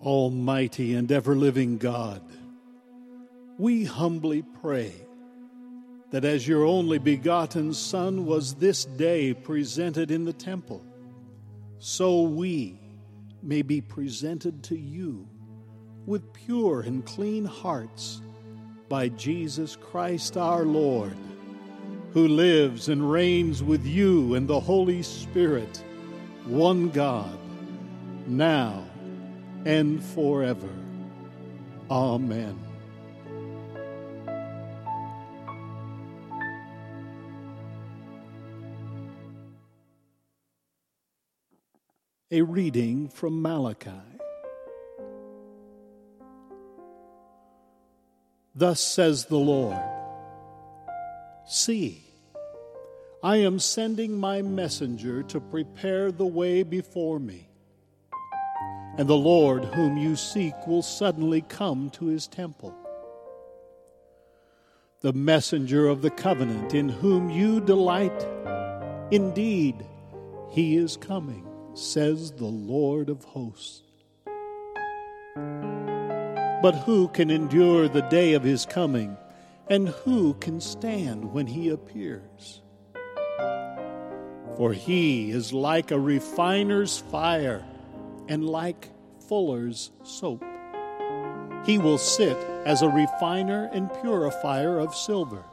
Almighty and ever living God, we humbly pray that as your only begotten Son was this day presented in the temple, so we may be presented to you with pure and clean hearts by Jesus Christ our Lord, who lives and reigns with you and the Holy Spirit, one God, now and forever. Amen. A reading from Malachi. Thus says the Lord See, I am sending my messenger to prepare the way before me and the Lord whom you seek will suddenly come to his temple. The messenger of the covenant in whom you delight, indeed, he is coming, says the Lord of hosts. But who can endure the day of his coming, and who can stand when he appears? For he is like a refiner's fire and like fuller's soap. He will sit as a refiner and purifier of silver,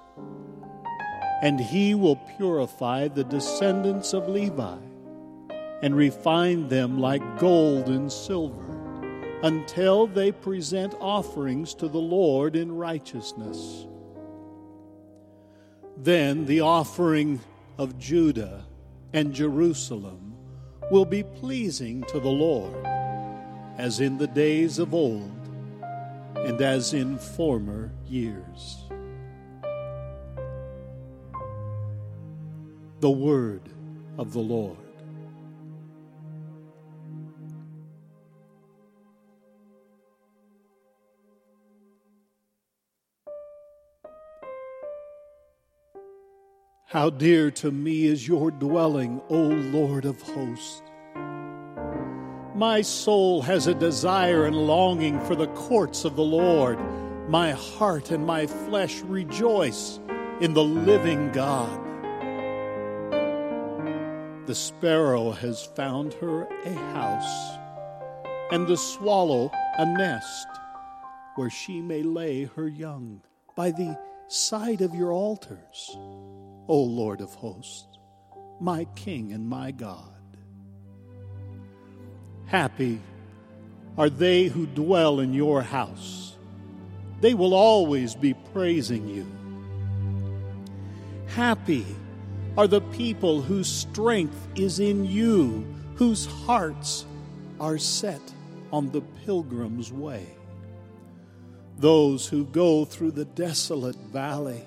and he will purify the descendants of Levi and refine them like gold and silver until they present offerings to the Lord in righteousness. Then the offering of Judah and Jerusalem will be pleasing to the Lord, as in the days of old and as in former years. The Word of the Lord. How dear to me is your dwelling, O Lord of hosts. My soul has a desire and longing for the courts of the Lord. My heart and my flesh rejoice in the living God. The sparrow has found her a house, and the swallow a nest where she may lay her young by the side of your altars. O Lord of hosts, my King and my God. Happy are they who dwell in your house. They will always be praising you. Happy are the people whose strength is in you, whose hearts are set on the pilgrim's way. Those who go through the desolate valley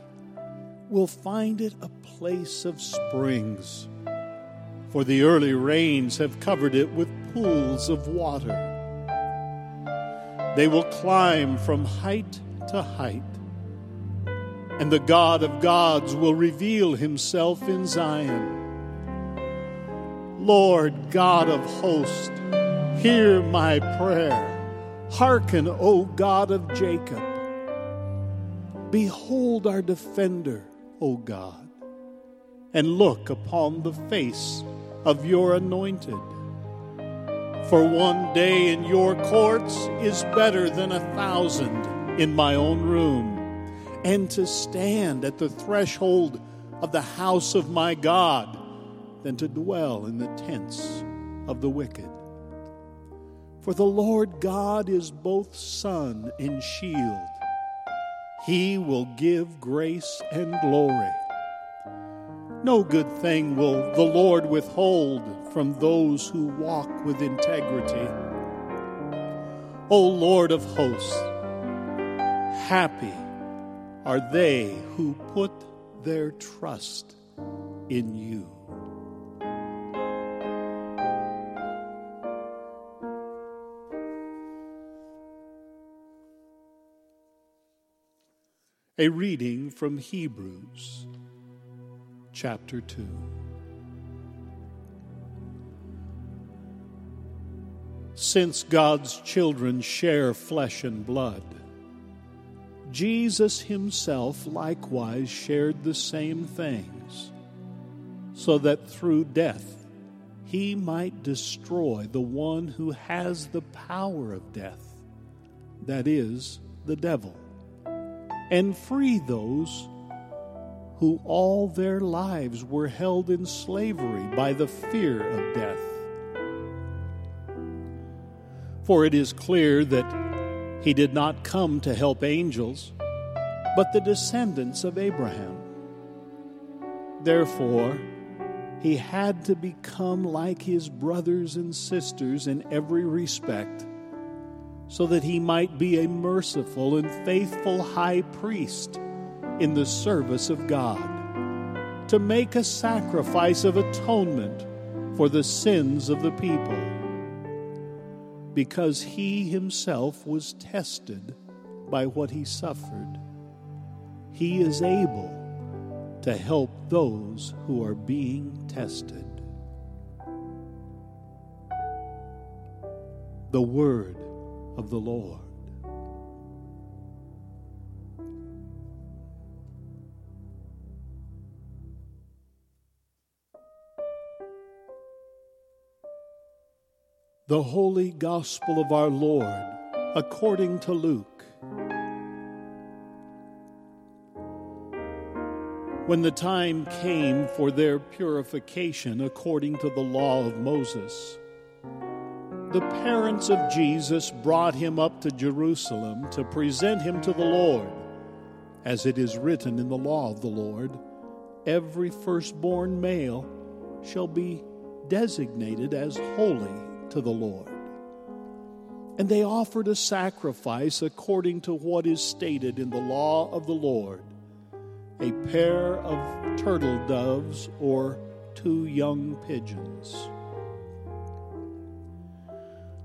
will find it a place of springs, for the early rains have covered it with pools of water. They will climb from height to height, and the God of gods will reveal himself in Zion. Lord God of hosts, hear my prayer. Hearken, O God of Jacob. Behold our defender O God, and look upon the face of your anointed. For one day in your courts is better than a thousand in my own room, and to stand at the threshold of the house of my God than to dwell in the tents of the wicked. For the Lord God is both sun and shield. He will give grace and glory. No good thing will the Lord withhold from those who walk with integrity. O Lord of hosts, happy are they who put their trust in you. A reading from Hebrews chapter 2. since God's children share flesh and blood, Jesus himself likewise shared the same things, so that through death he might destroy the one who has the power of death, that is, the devil, and free those who all their lives were held in slavery by the fear of death. For it is clear that he did not come to help angels, but the descendants of Abraham. Therefore, he had to become like his brothers and sisters in every respect, so that he might be a merciful and faithful high priest in the service of God, to make a sacrifice of atonement for the sins of the people. Because he himself was tested by what he suffered, he is able to help those who are being tested. The Word of the Lord. The Holy Gospel of our Lord according to Luke. When the time came for their purification according to the law of Moses, the parents of Jesus brought him up to Jerusalem to present him to the Lord. As it is written in the law of the Lord, every firstborn male shall be designated as holy to the Lord. And they offered a sacrifice according to what is stated in the law of the Lord a pair of turtle doves or two young pigeons.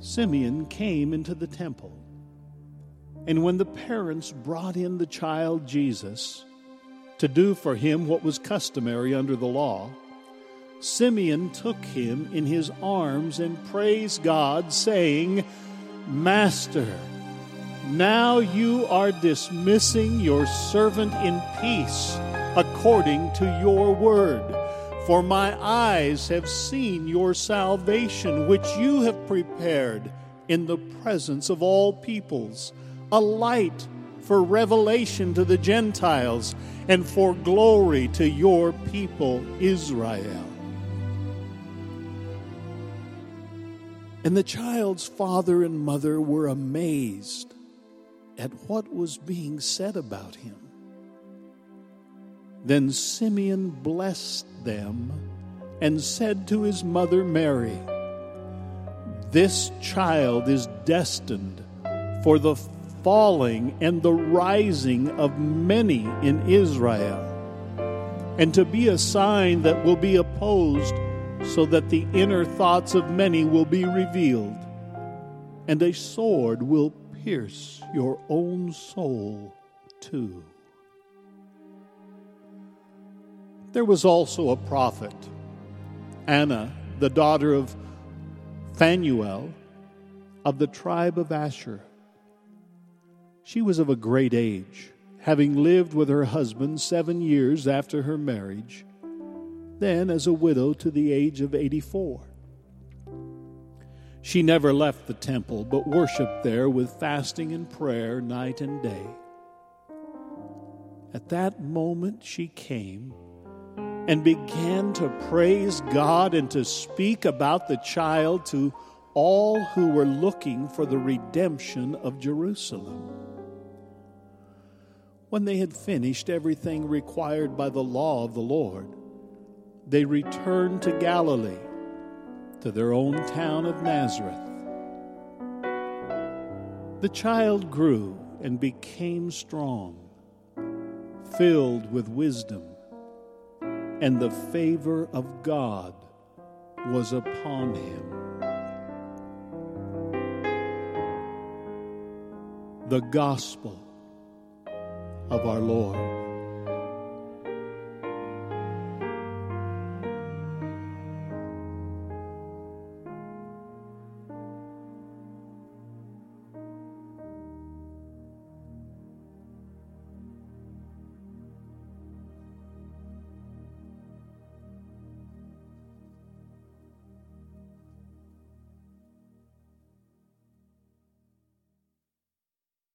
Simeon came into the temple. And when the parents brought in the child Jesus to do for him what was customary under the law, Simeon took him in his arms and praised God, saying, Master, now you are dismissing your servant in peace according to your word. For my eyes have seen your salvation, which you have prepared in the presence of all peoples, a light for revelation to the Gentiles and for glory to your people Israel. And the child's father and mother were amazed at what was being said about him. Then Simeon blessed them and said to his mother Mary, This child is destined for the falling and the rising of many in Israel, and to be a sign that will be opposed, so that the inner thoughts of many will be revealed, and a sword will pierce your own soul too. There was also a prophet, Anna, the daughter of Phanuel of the tribe of Asher. She was of a great age, having lived with her husband seven years after her marriage, then as a widow to the age of 84. She never left the temple, but worshiped there with fasting and prayer night and day. At that moment, she came and began to praise God and to speak about the child to all who were looking for the redemption of Jerusalem. When they had finished everything required by the law of the Lord, they returned to Galilee to their own town of Nazareth. The child grew and became strong, filled with wisdom, and the favor of God was upon him. The Gospel of our Lord.